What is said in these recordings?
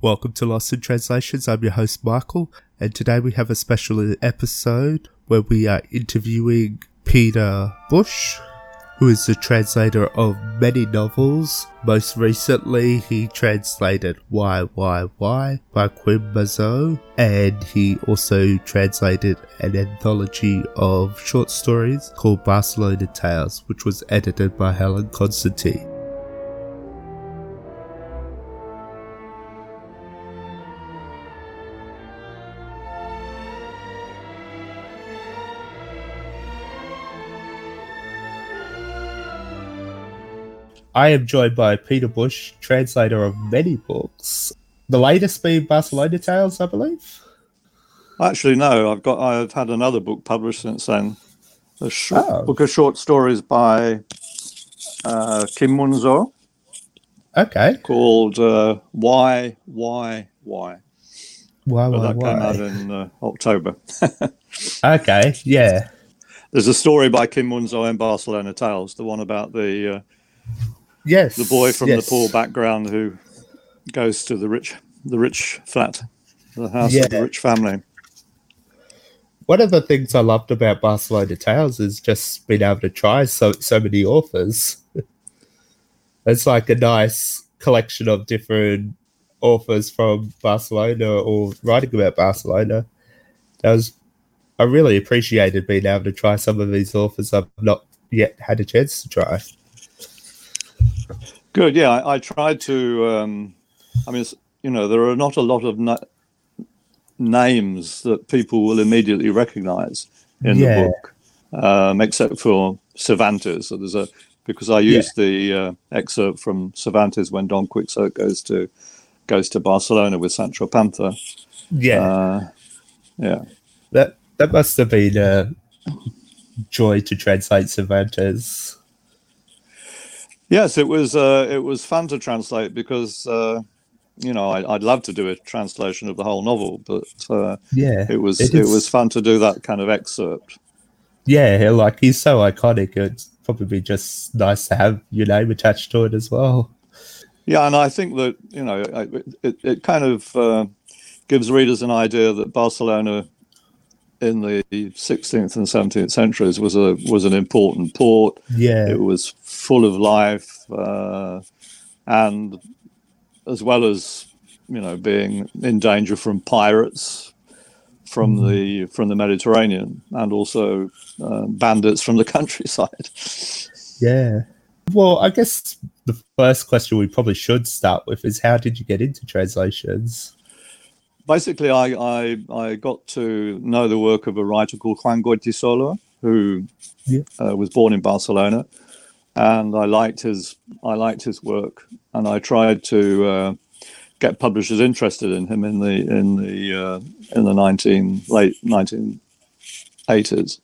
Welcome to Lost in Translations. I'm your host, Michael, and today we have a special episode where we are interviewing Peter Bush, who is the translator of many novels. Most recently, he translated Why, Why, Why by Quim Monzó, and he also translated an anthology of short stories called Barcelona Tales, which was edited by Helen Constantine. I am joined by Peter Bush, translator of many books. The latest being Barcelona Tales, I believe. Actually, no. I've got. I've had another book published since then. A short, oh. book of short stories by uh, Quim Monzó. Okay. Called uh, Why, Why, Why. Why, why, that why? came out in uh, October. okay. Yeah. There's a story by Quim Monzó in Barcelona Tales, the one about the uh, Yes, the boy from yes. the poor background who goes to the rich, the rich flat, the house Yeah. of the rich family. One of the things I loved about Barcelona Tales is just being able to try so so many authors. it's like a nice collection of different authors from Barcelona or writing about Barcelona. That was I really appreciated being able to try some of these authors I've not yet had a chance to try. Good. Yeah, I, I tried to. Um, I mean, you know, there are not a lot of na- names that people will immediately recognise in Yeah. the book, um, except for Cervantes. So there's a because I used the uh, excerpt from Cervantes when Don Quixote goes to goes to Barcelona with Sancho Panza. Yeah. Uh, yeah. That that must have been a joy to translate Cervantes. Yes, it was. Uh, it was fun to translate because uh, you know I, I'd love to do a translation of the whole novel, but uh, Yeah, it was It it, was fun to do that kind of excerpt. yeah, like he's so iconic. It's probably just nice to have your name attached to it as well. Yeah, and I think that you know I- it it kind of uh, gives readers an idea that Barcelona in the 16th and 17th centuries was a was an important port. Yeah, It was full of life, uh, and as well as you know being in danger from pirates from the from the Mediterranean and also uh, bandits from the countryside. yeah. Well, I guess the first question we probably should start with is how did you get into translations? Basically, I, I I got to know the work of a writer called Juan Goytisolo, who Yeah. uh, was born in Barcelona, and I liked his I liked his work, and I tried to uh, get publishers interested in him in the in the uh, in the nineteen late nineteen eighties,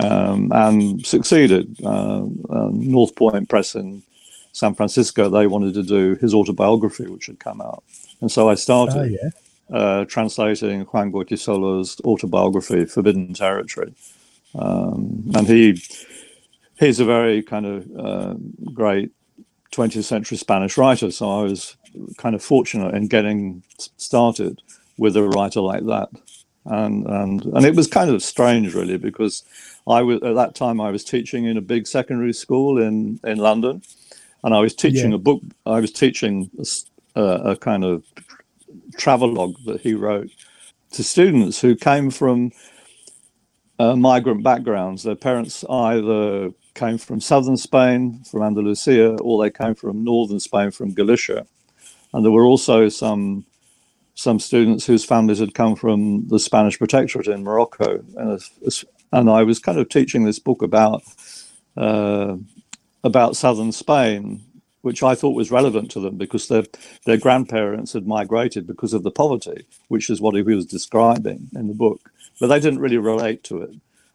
um, and succeeded. Uh, uh, North Point Press in San Francisco they wanted to do his autobiography, which had come out, and so I started Oh yeah, uh, translating Juan Goytisolo's autobiography, Forbidden Territory. Um, and he he's a very kind of uh, great 20th century Spanish writer. So I was kind of fortunate in getting started with a writer like that. And, and and it was kind of strange, really, because I was at that time I was teaching in a big secondary school in, in London, and I was teaching Yeah. a book. I was teaching a kind of travelogue that he wrote to students who came from uh, migrant backgrounds. Their parents either came from southern Spain, from Andalusia, or they came from northern Spain, from Galicia. And there were also some some students whose families had come from the Spanish protectorate in Morocco. And, and I was kind of teaching this book about uh, about southern Spain, which I thought was relevant to them because their their grandparents had migrated because of the poverty, which is what he was describing in the book. But they didn't really relate to it,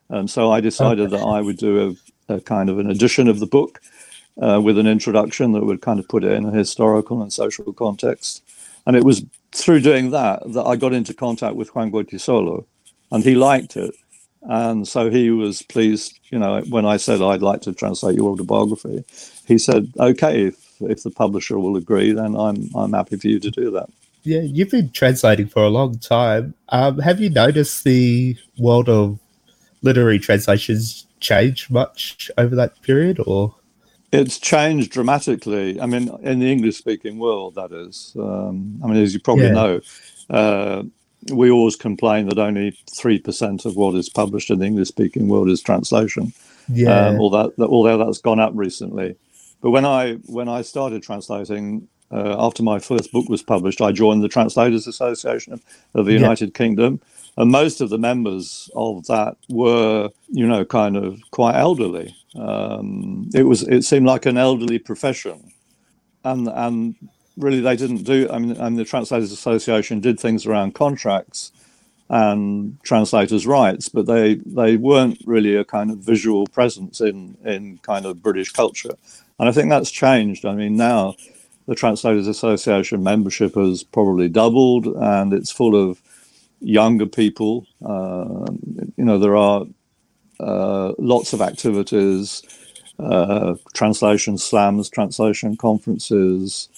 and so I decided that I would do a, a kind of an edition of the book uh, with an introduction that would kind of put it in a historical and social context. And it was through doing that that I got into contact with Juan Goytisolo, and he liked it. And so he was pleased, you know, when I said I'd like to translate your autobiography, he said, "Okay, if if the publisher will agree, then I'm I'm happy for you to do that." yeah, you've been translating for a long time. Um, have you noticed the world of literary translations change much over that period, or? It's changed dramatically. I mean, in the English-speaking world, that is. Um, I mean, as you probably yeah. know, uh, we always complain that only three percent of what is published in the English-speaking world is translation. Yeah. Um, although, although that's gone up recently, but when I when I started translating, uh, after my first book was published, I joined the Translators Association of the United yeah. Kingdom, and most of the members of that were, you know, kind of quite elderly. Um, it was it seemed like an elderly profession, and and really they didn't do. I mean, I mean the Translators Association did things around contracts and translators' rights, but they they weren't really a kind of visual presence in in kind of British culture, and I think that's changed. I mean now the Translators Association membership has probably doubled, and it's full of younger people. Uh, you know, there are uh, lots of activities, uh, translation slams, translation conferences,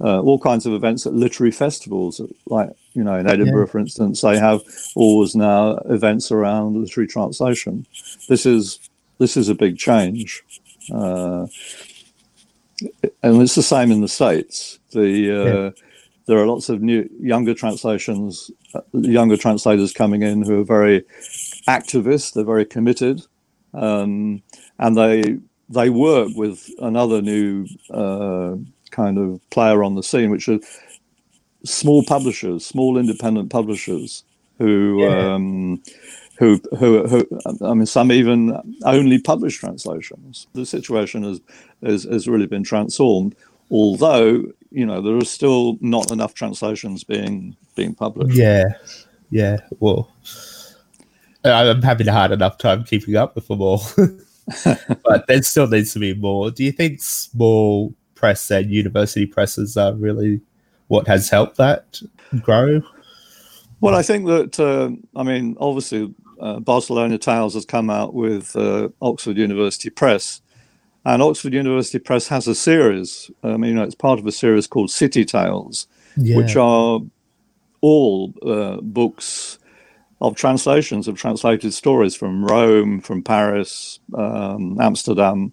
uh, all kinds of events at literary festivals. Like, you know, in Edinburgh, yeah. for instance, they have always now events around literary translation. This is this is a big change. Uh, and it's the same in the states. The uh, yeah. there are lots of new younger translations, uh, younger translators coming in who are very activist. They're very committed, um, and they they work with another new uh, kind of player on the scene, which are small publishers, small independent publishers who. Yeah. Um, who, who, who, I mean, some even only publish translations. The situation has, has, has really been transformed, although, you know, there are still not enough translations being, being published. Yeah, yeah, well, I'm having a hard enough time keeping up with them all. but there still needs to be more. Do you think small press and university presses are really what has helped that grow? Well, I think that uh, I mean, obviously, uh, Barcelona Tales has come out with uh, Oxford University Press, and Oxford University Press has a series. I mean, you know, it's part of a series called City Tales, yeah. which are all uh, books of translations of translated stories from Rome, from Paris, um, Amsterdam,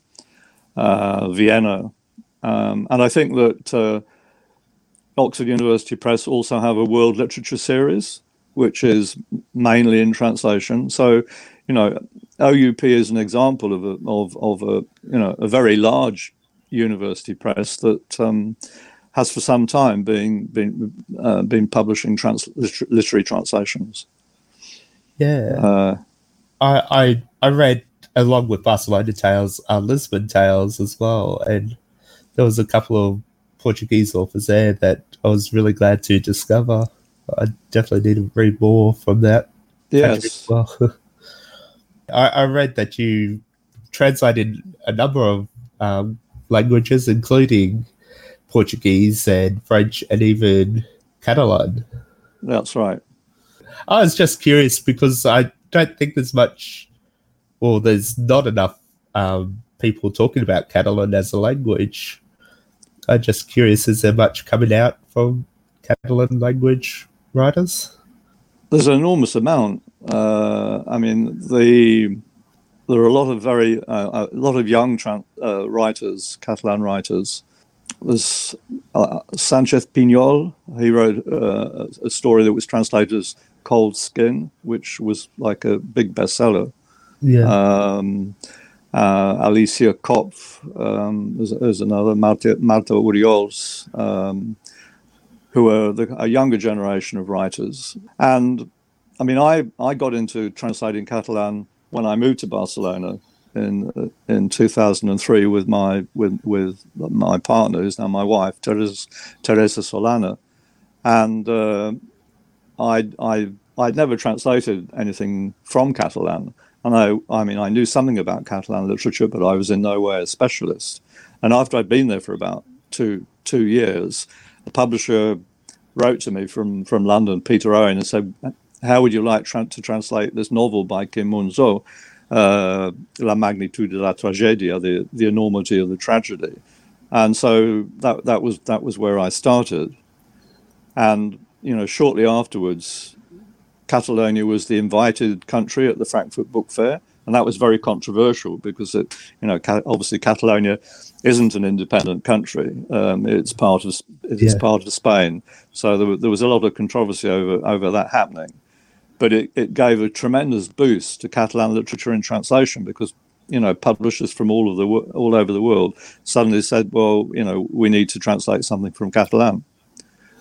uh, Vienna, um, and I think that uh, Oxford University Press also have a world literature series which is mainly in translation. So, you know, OUP is an example of a, of, of a you know a very large university press that um, has for some time been been uh, been publishing trans- literary translations. Yeah, uh, I, I I read along with Barcelona Tales, uh, Lisbon Tales as well, and there was a couple of Portuguese authors there that I was really glad to discover. I definitely need to read more from that. Yes. Well, I, I, read that you translated a number of um, languages, including Portuguese and French and even Catalan. That's right. I was just curious because I don't think there's much, or there's not enough um, people talking about Catalan as a language. I'm just curious, is there much coming out from Catalan language writers? There's an enormous amount. Uh, I mean, the there are a lot of very uh, a lot of young uh, writers, Catalan writers. There's uh, Sánchez Piñol. He wrote uh, a story that was translated as "Cold Skin," which was like a big bestseller. Yeah. Um, uh, Alicia Kopf um, is, is, another. Marta, Marta Oriols. Um, who are the, a younger generation of writers. And I mean, I, I got into translating Catalan when I moved to Barcelona in in 2003 with my with with my partner, who's now my wife, Teresa, Teresa Solana, and uh, I I I'd never translated anything from Catalan. And I, I mean, I knew something about Catalan literature, but I was in no way a specialist. And after I'd been there for about two two years, the publisher wrote to me from, from London, Peter Owen, and said, How would you like tra- to translate this novel by Quim Monzó, uh, La magnitude de la tragedia, the, the enormity of the tragedy? And so that, that, was, that was where I started. And you know, shortly afterwards, Catalonia was the invited country at the Frankfurt Book Fair, and that was very controversial because it, you know, obviously Catalonia isn't an independent country; um, it's part of it is yeah. part of Spain. So there, there was a lot of controversy over over that happening, but it, it gave a tremendous boost to Catalan literature in translation because you know publishers from all of the all over the world suddenly said, well, you know, we need to translate something from Catalan.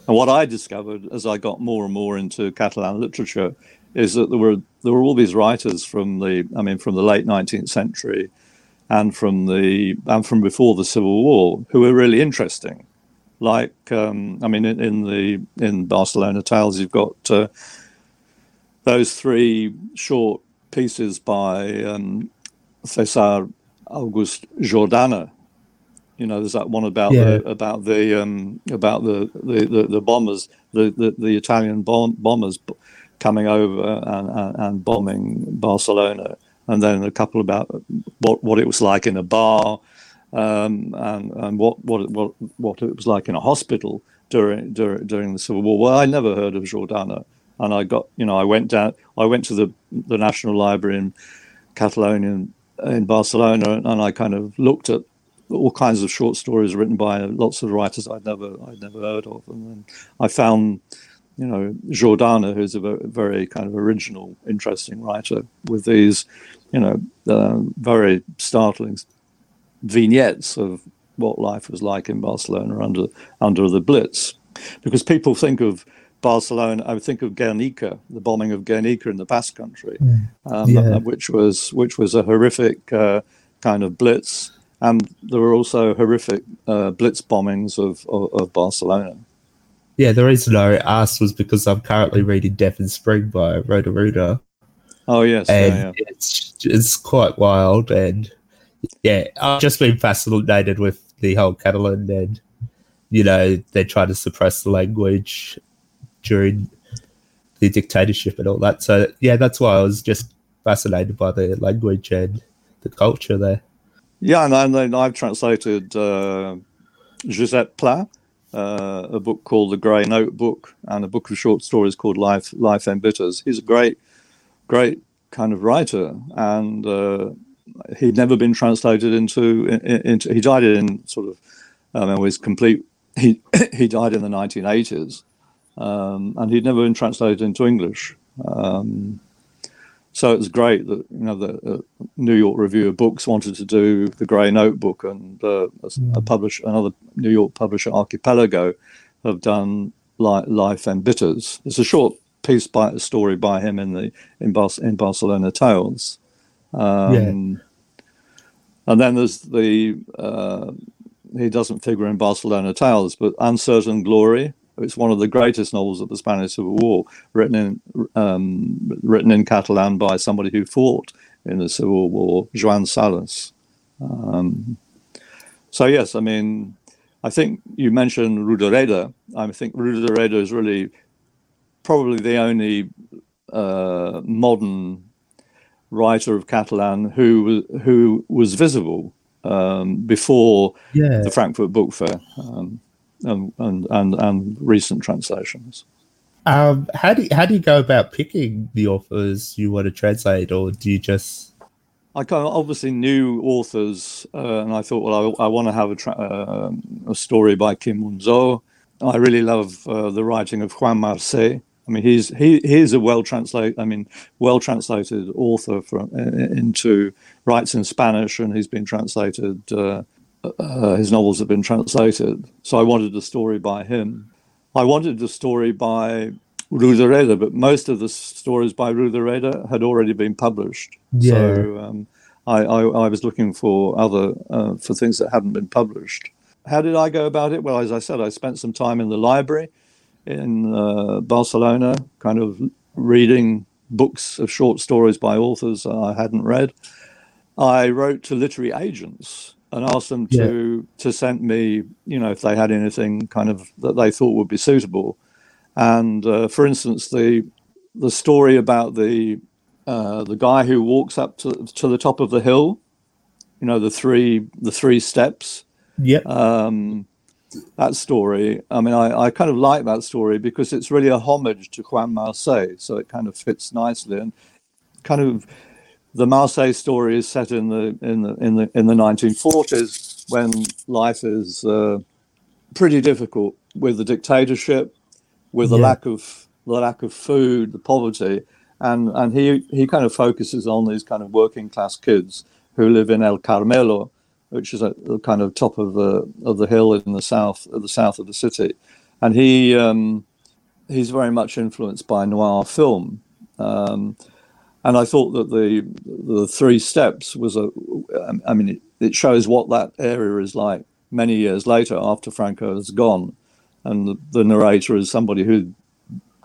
And what I discovered as I got more and more into Catalan literature is that there were there were all these writers from the I mean from the late 19th century and from the and from before the Civil War who were really interesting. Like um, I mean in, in, the in Barcelona Tales you've got uh, those three short pieces by um, Cesar August Jordana you know, there's that one about yeah. the about the um, about the, the, the, the, bombers, the, the, the Italian bomb, bombers coming over and, and, and, bombing Barcelona, and then a couple about what, what it was like in a bar, um, and and what, what what what it was like in a hospital during during during the Civil War. Well, I never heard of Jordana, and I got you know I went down I went to the the National Library in Catalonia in Barcelona, and I kind of looked at all kinds of short stories written by lots of writers I'd never I'd never heard of, and I found you know Jordana, who's a very, kind of original, interesting writer with these you know uh, very startling vignettes of what life was like in Barcelona under under the Blitz, because people think of Barcelona, I would think of Guernica, the bombing of Guernica in the Basque Country, mm. um, yeah. which was which was a horrific uh, kind of blitz and there were also horrific uh, blitz bombings of, of, of, Barcelona. Yeah, the reason I asked was because I'm currently reading Death in Spring by Roda Oh yes, and yeah, yeah. it's it's quite wild, and yeah, I've just been fascinated with the whole Catalan, and you know they try to suppress the language during the dictatorship and all that. So yeah, that's why I was just fascinated by the language and the culture there. Yeah, and then I've translated uh, Josep Pla, uh, a book called The Grey Notebook, and a book of short stories called Life Life Embitters. He's a great, great kind of writer, and uh, he'd never been translated into, into. He died in sort of, I mean, was complete. He he died in the 1980s, um, and he'd never been translated into English. Um, so it was great that you know the uh, New York Review of Books wanted to do the Grey Notebook, and uh, a, mm. a publish another New York publisher, Archipelago, have done Life, Life Embitters. It's a short piece by a story by him in the in, Bar- in Barcelona Tales. Um, yeah. And then there's the uh, he doesn't figure in Barcelona Tales, but Uncertain Glory, it's one of the greatest novels of the Spanish Civil War, written in um, written in Catalan by somebody who fought in the Civil War, Joan Sales. Um, so yes, I mean, I think you mentioned Rodoreda. I think Rodoreda is really probably the only uh, modern writer of Catalan who who was visible um, before yeah. the Frankfurt Book Fair. Um, and and and, and recent translations. Um, how do you, how do you go about picking the authors you want to translate, or do you just? I kind of obviously knew authors, uh, and I thought, well, I, I want to have a, tra- uh, a story by Quim Monzó. I really love uh, the writing of Juan Marsé. I mean, he's he he's a well translated, I mean, well translated author from into writes in Spanish, and he's been translated uh, his novels have been translated. So I wanted a story by him. I wanted a story by Rodoreda, but most of the stories by Rodoreda had already been published. Yeah. So um, I, I, I, was looking for other uh, for things that hadn't been published. How did I go about it? Well, as I said, I spent some time in the library in uh, Barcelona, kind of reading books of short stories by authors I hadn't read. I wrote to literary agents and asked them to yeah. to send me, you know, if they had anything kind of that they thought would be suitable. And uh, for instance, the the story about the uh, the guy who walks up to to the top of the hill, you know, the three the three steps. Yeah. Um, that story. I mean, I, I kind of like that story because it's really a homage to Juan Marsé, so it kind of fits nicely and kind of the Marsé story is set in the in the in the in the 1940s when life is uh, pretty difficult with the dictatorship, with the Yeah. lack of the lack of food, the poverty, and and he he kind of focuses on these kind of working class kids who live in El Carmelo, which is at the kind of top of the of the hill in the south of the south of the city, and he um, he's very much influenced by noir film. Um, and I thought that the the three steps was a, um, I mean, it, it shows what that area is like many years later after Franco has gone, and the, the narrator is somebody who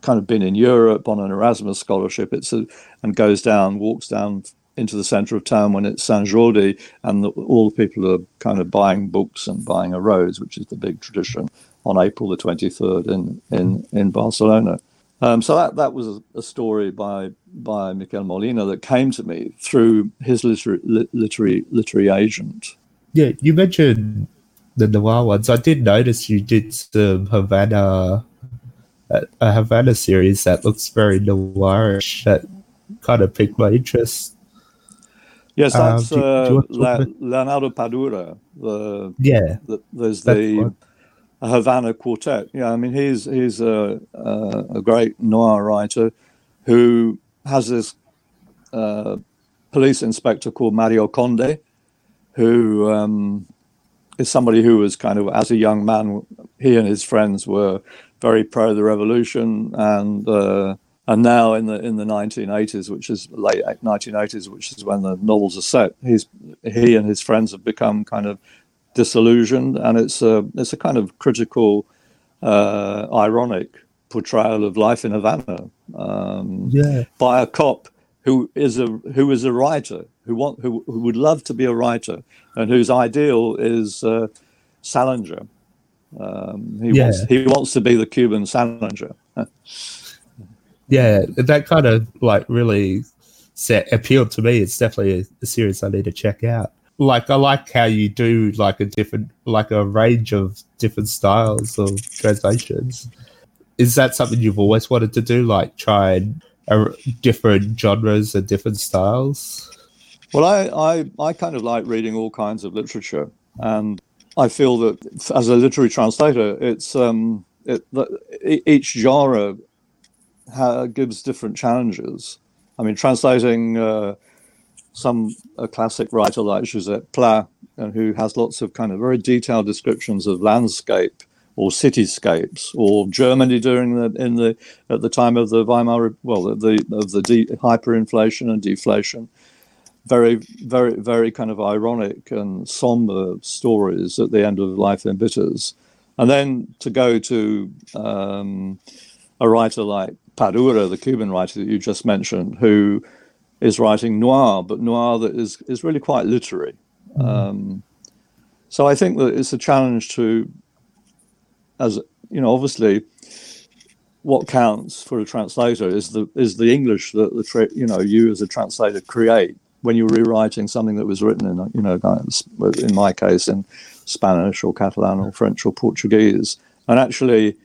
kind of been in Europe on an Erasmus scholarship. It's a, and goes down, walks down into the centre of town when it's Saint Jordi, and the, all the people are kind of buying books and buying a rose, which is the big tradition on April the twenty third in in in Barcelona. Um, so that that was a, a story by by Miquel Molina that came to me through his literary literary literary agent. Yeah, you mentioned the noir ones. I did notice you did some Havana, a a Havana series that looks very noirish. That kind of piqued my interest. Yes, Um, that's do- do uh, talk Le- about- Leonardo Padura. The, Yeah, the there's that's the one. Havana Quartet. Yeah, I mean he's he's a a, a great noir writer who has this uh, police inspector called Mario Conde, who um, is somebody who was kind of as a young man, he and his friends were very pro the revolution and. Uh, and now in the in the 1980s, which is late 1980s, which is when the novels are set, he's he and his friends have become kind of disillusioned, and it's a it's a kind of critical, uh, ironic portrayal of life in Havana um, yeah, by a cop who is a who is a writer who want who, who would love to be a writer and whose ideal is uh, Salinger. Um, he Yeah. wants he wants to be the Cuban Salinger. yeah. That kind of like really set appealed to me. It's definitely a, a series I need to check out. Like I like how you do like a different, like a range of different styles of translations. Is that something you've always wanted to do? Like try and uh, different genres and different styles? Well, I, I, I kind of like reading all kinds of literature, and I feel that as a literary translator, it's um, it, each genre ha- gives different challenges. I mean, translating uh, some a classic writer like Josep Pla, uh, who has lots of kind of very detailed descriptions of landscape or cityscapes, or Germany during the in the at the time of the Weimar, well, the, the of the de- hyperinflation and deflation very, very, very kind of ironic and somber stories at the end of Life Embitters. And then to go to um, a writer like Padura, the Cuban writer that you just mentioned, who is writing noir, but noir that is, is really quite literary. Um, so I think that it's a challenge to, as you know, obviously, what counts for a translator is the is the English that the tra- you know you as a translator create when you're rewriting something that was written in you know in my case in Spanish or Catalan or French or Portuguese, and actually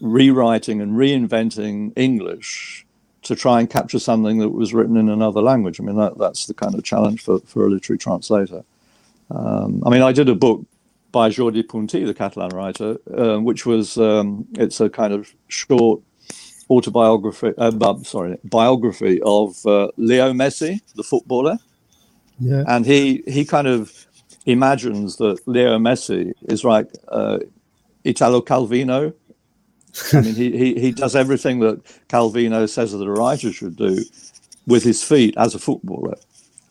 rewriting and reinventing English to try and capture something that was written in another language. I mean that that's the kind of challenge for for a literary translator. Um, I mean I did a book by Jordi Puntí, the Catalan writer, uh, which was um, it's a kind of short autobiography. Uh, sorry, biography of uh, Leo Messi, the footballer, Yeah. and he he kind of imagines that Leo Messi is like uh, Italo Calvino. I mean, he, he he does everything that Calvino says that a writer should do with his feet as a footballer.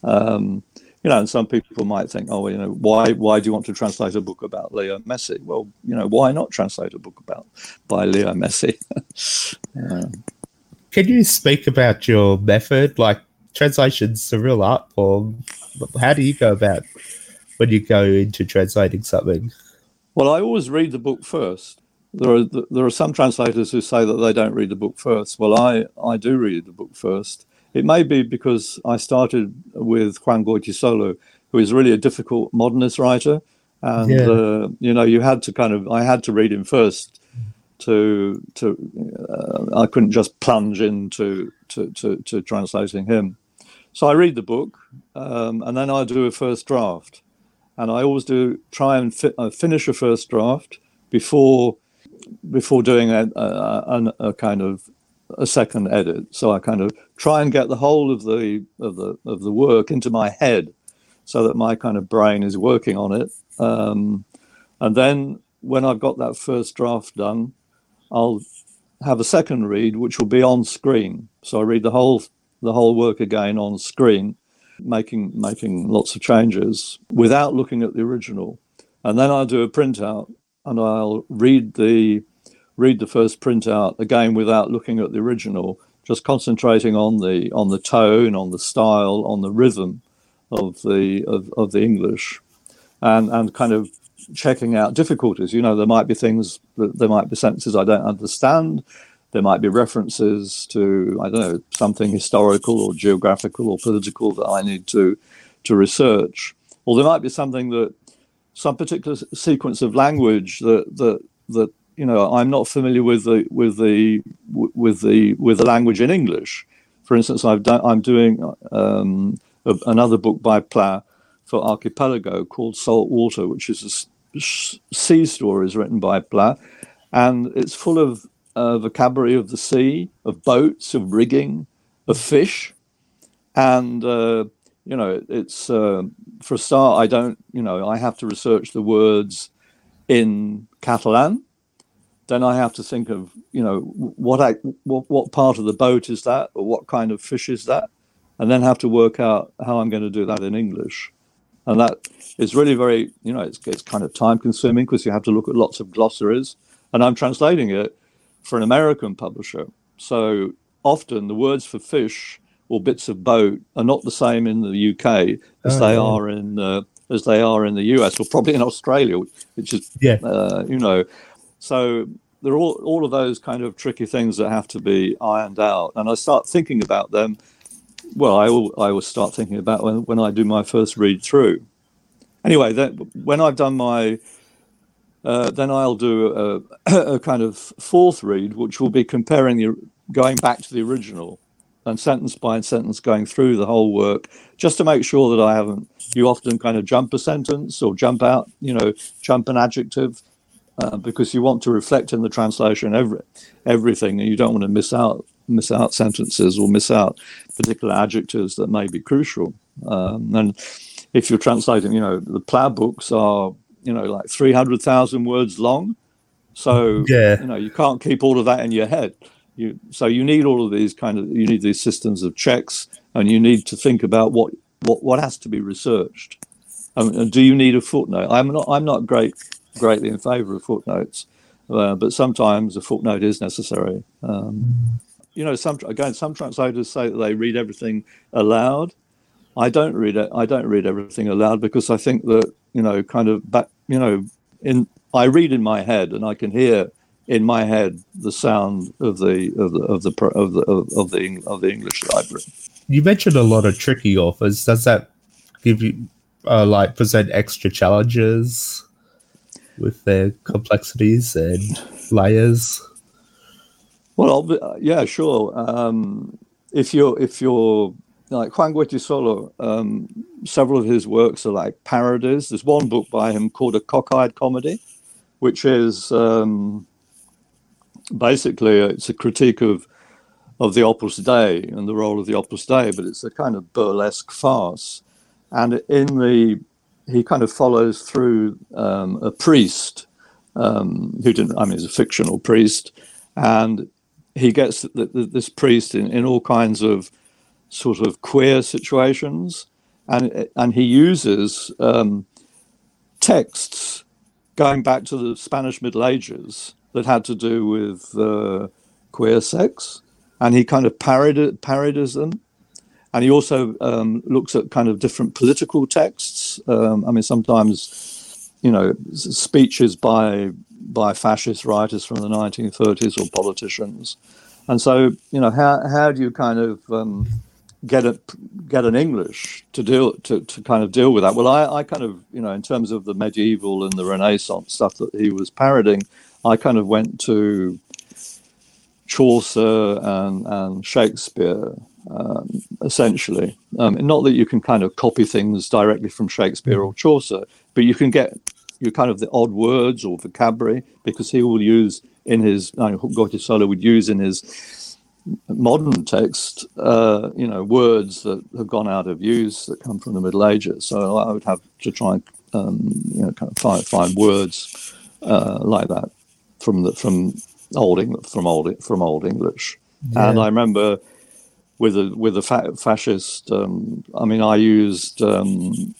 Um, you know, and some people might think, oh, you know, why why do you want to translate a book about Leo Messi? Well, you know, why not translate a book about by Leo Messi? Can you speak about your method? Like translation's a real art form. How do you go about when you go into translating something? Well, I always read the book first. There are there are some translators who say that they don't read the book first. Well, I I do read the book first. It may be because I started with Juan Goytisolo, who is really a difficult modernist writer, and Yeah. uh, you know you had to kind of I had to read him first to to uh, I couldn't just plunge into to, to, to translating him. So I read the book, um, and then I do a first draft, and I always do try and fi- uh, finish a first draft before before doing a, a, a, kind of a second edit. So I kind of try and get the whole of the of the of the work into my head, so that my kind of brain is working on it. Um, and then when I've got that first draft done, I'll have a second read, which will be on screen. So I read the whole the whole work again on screen, making making lots of changes without looking at the original. And then I'll do a printout and I'll read the read the first printout again without looking at the original, just concentrating on the on the tone, on the style, on the rhythm of the of, of the English, and and kind of checking out difficulties. You know, there might be things that there might be sentences I don't understand. There might be references to I don't know something historical or geographical or political that I need to to research, or there might be something that some particular sequence of language that that that you know I'm not familiar with the with the with the with the language in English. For instance, I've done I'm doing um, a, another book by Pla for Archipelago called Salt Water, which is a sea stories written by Pla, and it's full of uh, vocabulary of the sea, of boats, of rigging, of fish, and uh, you know it's uh, for a start. I don't, you know, I have to research the words in Catalan. Then I have to think of, you know, what I, what, what part of the boat is that, or what kind of fish is that, and then have to work out how I'm going to do that in English. And that is really very, you know, it's, it's kind of time consuming because you have to look at lots of glossaries. And I'm translating it for an American publisher. So often the words for fish or bits of boat are not the same in the UK as Oh, they yeah. are in uh, as they are in the US or probably in Australia, which is Yeah. uh, you know. So there are all, all of those kind of tricky things that have to be ironed out, and I start thinking about them. Well, I will, I will start thinking about when, when I do my first read through. Anyway, then when I've done my, uh, then I'll do a, a kind of fourth read, which will be comparing the going back to the original and sentence by sentence going through the whole work just to make sure that I haven't. You often kind of jump a sentence or jump out, you know, jump an adjective uh, because you want to reflect in the translation every everything, and you don't want to miss out miss out sentences or miss out particular adjectives that may be crucial. Um, and if you're translating, you know, the Pla books are, you know, like three hundred thousand words long, so Yeah. you know you can't keep all of that in your head. You, so you need all of these kind of you need these systems of checks, and you need to think about what what, what has to be researched. Um, and do you need a footnote? I'm not I'm not great greatly in favour of footnotes, uh, but sometimes a footnote is necessary. Um, you know, some again some translators say that they read everything aloud. I don't read it. I don't read everything aloud because I think that you know, kind of back, you know, in I read in my head and I can hear in my head the sound of the of the of the of the of, the of the English library. You mentioned a lot of tricky authors. Does that give you uh, like present extra challenges with their complexities and layers? Well, obvi- uh, yeah, sure. Um, if you're if you're like Juan Goytisolo, um, several of his works are like parodies. There's one book by him called A Cockeyed Comedy, which is um, basically it's a critique of of the Opus Dei and the role of the Opus Dei, but it's a kind of burlesque farce. And in the he kind of follows through um, a priest um, who didn't. I mean, he's a fictional priest, and he gets th- th- this priest in, in all kinds of sort of queer situations, and and he uses um, texts going back to the Spanish Middle Ages that had to do with uh, queer sex, and he kind of parodies them. And he also um, looks at kind of different political texts. Um, I mean, sometimes, you know, speeches by by fascist writers from the 1930s or politicians. And so, you know, how how do you kind of um, get a get an English to deal to, to kind of deal with that. Well, I, I kind of you know in terms of the medieval and the Renaissance stuff that he was parodying, I kind of went to Chaucer and and Shakespeare um, essentially. Um, not that you can kind of copy things directly from Shakespeare or Chaucer, but you can get your kind of the odd words or vocabulary because he will use in his you know, Goytisolo would use in his modern text, uh, you know, words that have gone out of use that come from the Middle Ages. So I would have to try and um, you know kind of find, find words uh, like that from the from old English from old from old English. Yeah. And I remember with a with a fa- fascist. Um, I mean, I used um,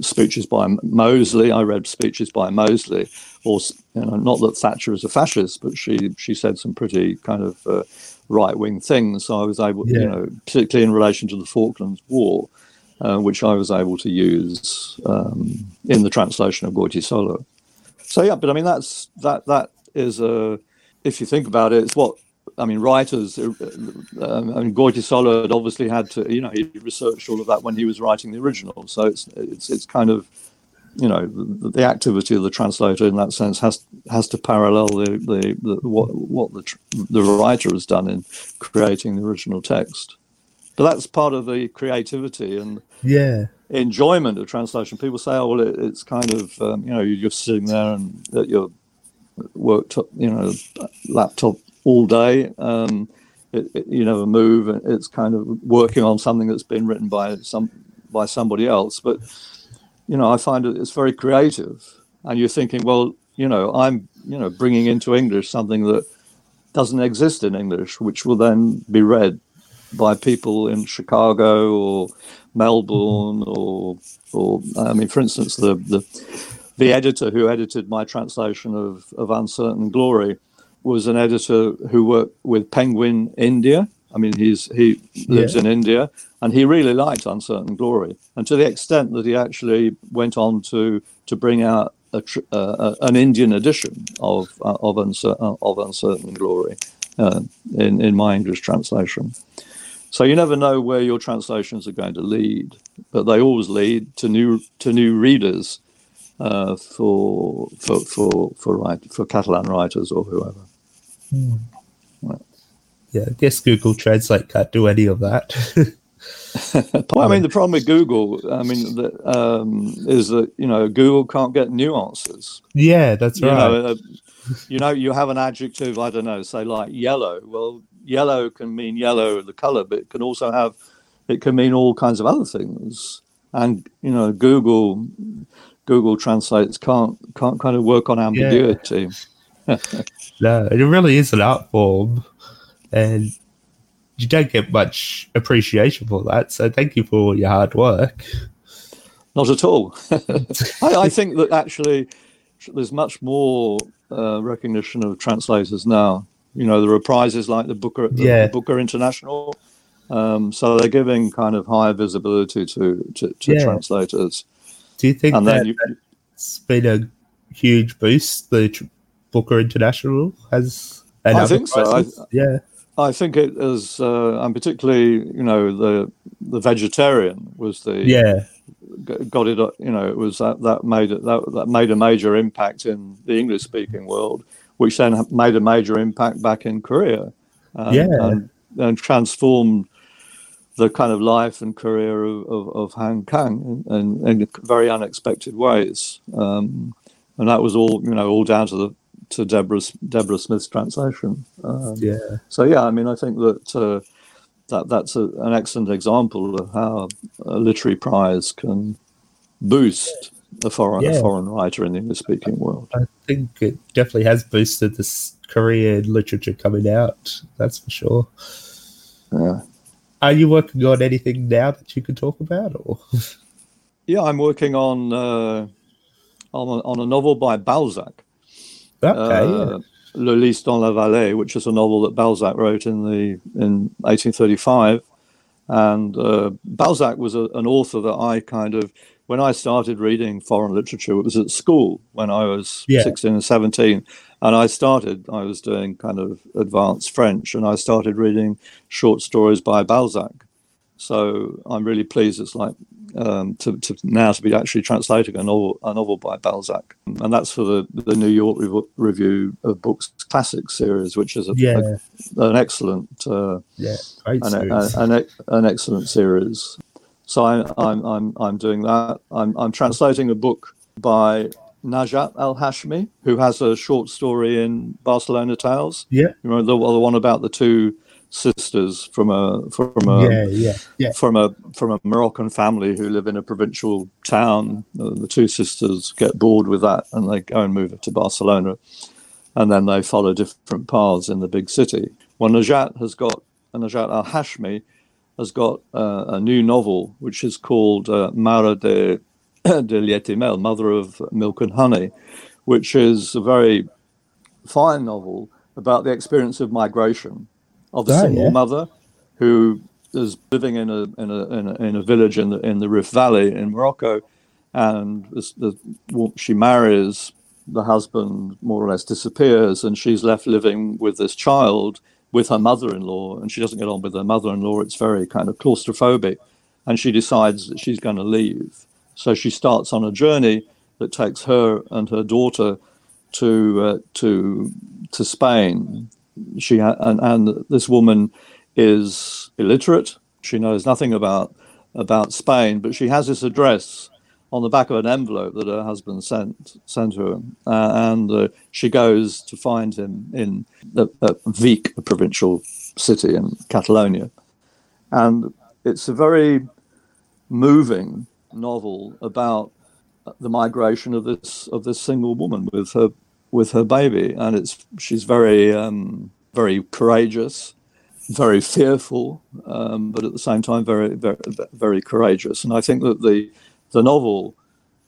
speeches by Mosley. I read speeches by Mosley, or you know, not that Thatcher is a fascist, but she she said some pretty kind of uh, right wing things. So I was able, yeah. you know, particularly in relation to the Falklands War, uh, which I was able to use um, in the translation of Goytisolo. So yeah, but I mean that's that that is a if you think about it, it's what I mean, writers. Uh, um, I mean, Goytisolo had obviously had to, you know, he researched all of that when he was writing the original. So it's it's it's kind of, you know, the, the activity of the translator in that sense has has to parallel the, the, the what what the the writer has done in creating the original text. But that's part of the creativity and yeah enjoyment of translation. People say, "Oh, well, it, it's kind of um, you know you're sitting there and at your worked you know laptop all day. Um, it, it, you never move. It's kind of working on something that's been written by some by somebody else. But you know, I find it, it's very creative. And you're thinking, well, you know, I'm you know bringing into English something that doesn't exist in English, which will then be read by people in Chicago or Melbourne or or I mean, for instance, the the the editor who edited my translation of, of Uncertain Glory was an editor who worked with Penguin India. I mean, he's he lives yeah. in India, and he really liked Uncertain Glory, and to the extent that he actually went on to to bring out a, uh, an Indian edition of uh, of, uncertain, uh, of Uncertain Glory uh, in in my English translation. So you never know where your translations are going to lead, but they always lead to new to new readers uh, for for for for write, for Catalan writers or whoever. Hmm. Yeah, I guess Google Translate can't do any of that. well, I mean, the problem with Google, I mean, the, um, is that you know Google can't get nuances. Yeah, that's you right. Know, uh, you know, you have an adjective, I don't know, say like yellow. Well, yellow can mean yellow, the color, but it can also have, it can mean all kinds of other things. And you know, Google, Google Translates can't can't kind of work on ambiguity. Yeah. no, it really is an art form, and you don't get much appreciation for that. So thank you for all your hard work. Not at all. I, I, think that actually there's much more uh, recognition of translators now. You know, there are prizes like the Booker, the, yeah. Booker International. Um, so they're giving kind of higher visibility to to, to yeah. translators. Do you think and that you, it's been a huge boost the Booker International has. I think so. I, yeah. I think it is, uh, and particularly, you know, the the vegetarian was the yeah got it. You know, it was that that made it that that made a major impact in the English speaking world, which then made a major impact back in Korea. And, yeah, and, and transformed the kind of life and career of, of, of Han Kang in, in, in very unexpected ways. Um, and that was all, you know, all down to the to Deborah Deborah Smith's translation. Um, yeah. So yeah, I mean, I think that uh, that that's a, an excellent example of how a literary prize can boost a foreign yeah. a foreign writer in the English speaking world. I think it definitely has boosted this career in literature coming out. That's for sure. Yeah. Are you working on anything now that you can talk about, or? Yeah, I'm working on uh, on, a, on a novel by Balzac. Okay. Uh, Le Lys dans la Vallée, which is a novel that Balzac wrote in the in 1835, and uh, Balzac was a, an author that I kind of when I started reading foreign literature, it was at school when I was Yeah. 16 and 17. And I started, I was doing kind of advanced French, and I started reading short stories by Balzac. So I'm really pleased it's like um, to, to now to be actually translating a novel, a novel by Balzac. And that's for the, the New York Rev- Review of Books Classic series, which is a, Yeah, a- an excellent uh, yeah, great an, series. an, an, an excellent series. So I, I'm I'm I'm doing that. I'm I'm translating a book by Najat El Hachmi, who has a short story in Barcelona Tales. Yeah. you know the, the one about the two sisters from a from a yeah, yeah, yeah. from a from a Moroccan family who live in a provincial town. The two sisters get bored with that and they go and move to Barcelona, and then they follow different paths in the big city. Well, Najat has got and Najat El Hachmi has got uh, a new novel which is called uh, Mare de de llet i mel, Mother of Milk and Honey, which is a very fine novel about the experience of migration of a Oh, single yeah. mother who is living in a in a in a, in a village in the in the Rif Valley in Morocco, and this, the, she marries the husband more or less disappears, and she's left living with this child with her mother-in-law, and she doesn't get on with her mother-in-law. It's very kind of claustrophobic, and she decides that she's going to leave. So she starts on a journey that takes her and her daughter to uh, to to Spain. She and, and this woman is illiterate. She knows nothing about about Spain, but she has this address on the back of an envelope that her husband sent sent her, uh, and uh, she goes to find him in the, uh, Vic, a provincial city in Catalonia, and it's a very moving novel about the migration of this of this single woman with her with her baby, and it's she's very um, very courageous, very fearful, um, but at the same time very very very courageous. And I think that the the novel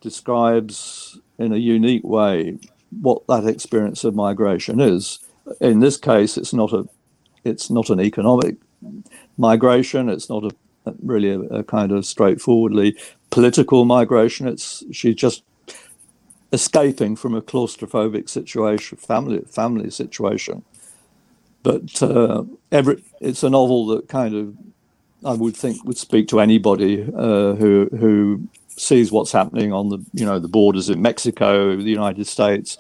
describes in a unique way what that experience of migration is. In this case, it's not a it's not an economic migration. It's not a really a, a kind of straightforwardly political migration. It's she's just escaping from a claustrophobic situation, family family situation. But uh, every it's a novel that kind of I would think would speak to anybody uh, who who sees what's happening on the you know the borders in Mexico, the United States,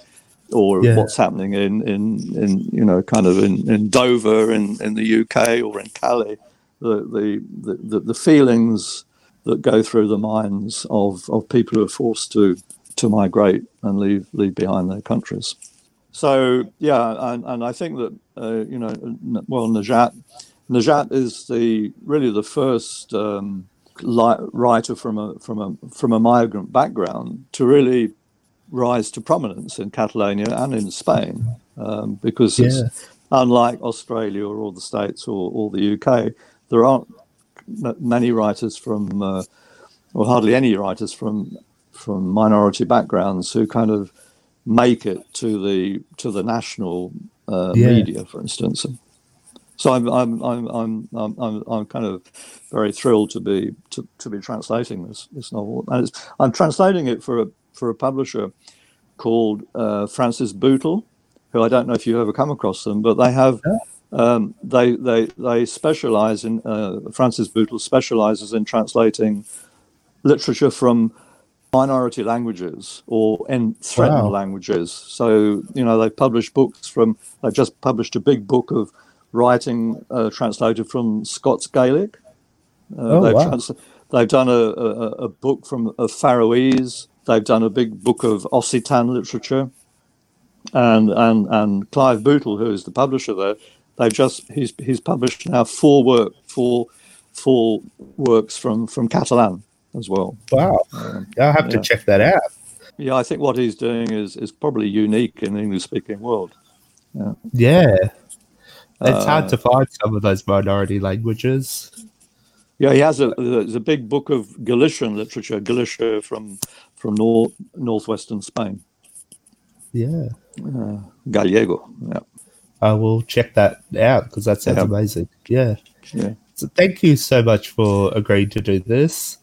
or Yeah. what's happening in, in, in you know kind of in, in Dover in, in the UK or in Calais. The, the, the, the, feelings that go through the minds of, of people who are forced to to migrate and leave leave behind their countries. So yeah, and, and I think that uh, you know, well, Najat Najat is the really the first um, writer from a from a from a migrant background to really rise to prominence in Catalonia and in Spain, um, because it's, unlike Australia or all the states or, or the UK, there aren't many writers from, uh, or hardly any writers from from minority backgrounds who kind of make it to the to the national uh, Yeah. media, for instance. So I'm I'm I'm I'm I'm, I'm, kind of very thrilled to be to, to be translating this this novel, and it's, I'm translating it for a for a publisher called uh, Francis Boutle, who I don't know if you've ever come across them, but they have um, they they they specialize in uh, Francis Boutle specializes in translating literature from minority languages or in threatened Wow. languages. So you know they've published books from they've just published a big book of writing uh, translated from Scots Gaelic. Uh, Oh, they've, wow. trans- they've done a, a, a book from of Faroese. They've done a big book of Occitan literature, and and and Clive Boutle, who is the publisher there, they've just he's he's published now four work four four works from from Catalan as well. Wow. I'll have to check that out. Yeah, I think what he's doing is is probably unique in the English speaking world. Yeah. It's Uh, hard to find some of those minority languages. Yeah, he has a there's a big book of Galician literature, Galicia from from north northwestern Spain, Yeah. uh, Gallego. Yeah, I will check that out because that sounds Yeah. amazing. Yeah. yeah. So thank you so much for agreeing to do this.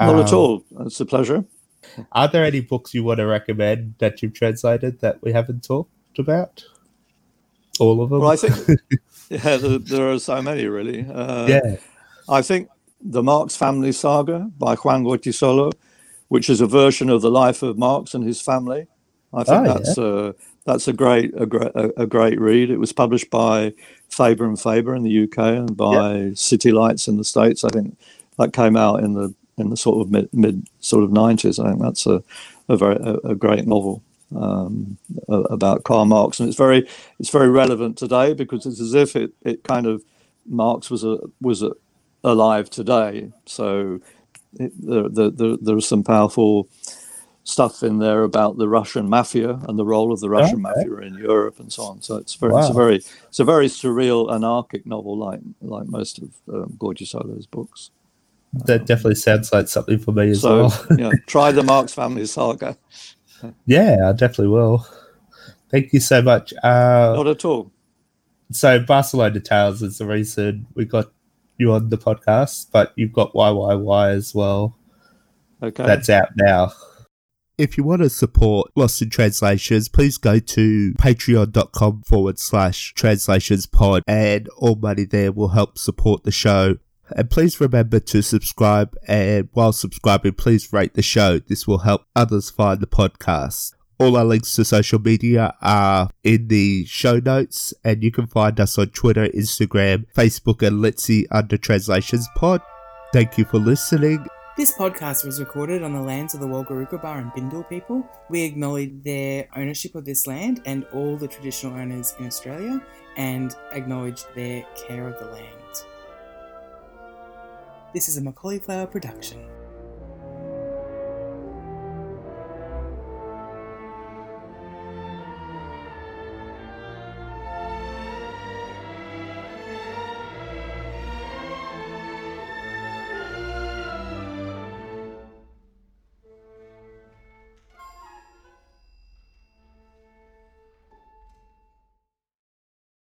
Not at Um, all. It's a pleasure. Are there any books you want to recommend that you've translated that we haven't talked about? All of them? Well, I think yeah, there, there are so many really. Uh, yeah. I think the Marx Family Saga by Juan Goytisolo, which is a version of the life of Marx and his family. I think Oh, that's a that's a great a great a, great read. It was published by Faber and Faber in the UK and by City Lights in the States. I think that came out in the in the sort of mid, mid sort of nineties. I think that's a a very a, a great novel um, about Karl Marx, and it's very it's very relevant today because it's as if it, it kind of Marx was a was a, alive today. So it, there, there, there there's some powerful stuff in there about the Russian mafia and the role of the Russian Okay. mafia in Europe and so on. So it's very it's a very it's a very surreal anarchic novel like like most of um, Goytisolo's books. That definitely sounds like something for me as So well. yeah, try the Marx Family Saga. yeah, I definitely will. Thank you so much. Uh, Not at all. so Barcelona Tales is the reason we got you on the podcast, but you've got YYY as well. Okay. That's out now. If you want to support Lost in Translations, please go to patreon.com forward slash translations pod and all money there will help support the show. And please remember to subscribe and while subscribing, please rate the show. This will help others find the podcast. All our links to social media are in the show notes, and you can find us on Twitter, Instagram, Facebook, and Litsy under Translations Pod. Thank you for listening. This podcast was recorded on the lands of the Wulgurukaba and Bindal people. We acknowledge their ownership of this land and all the traditional owners in Australia and acknowledge their care of the land. This is a Macaulay Flower production.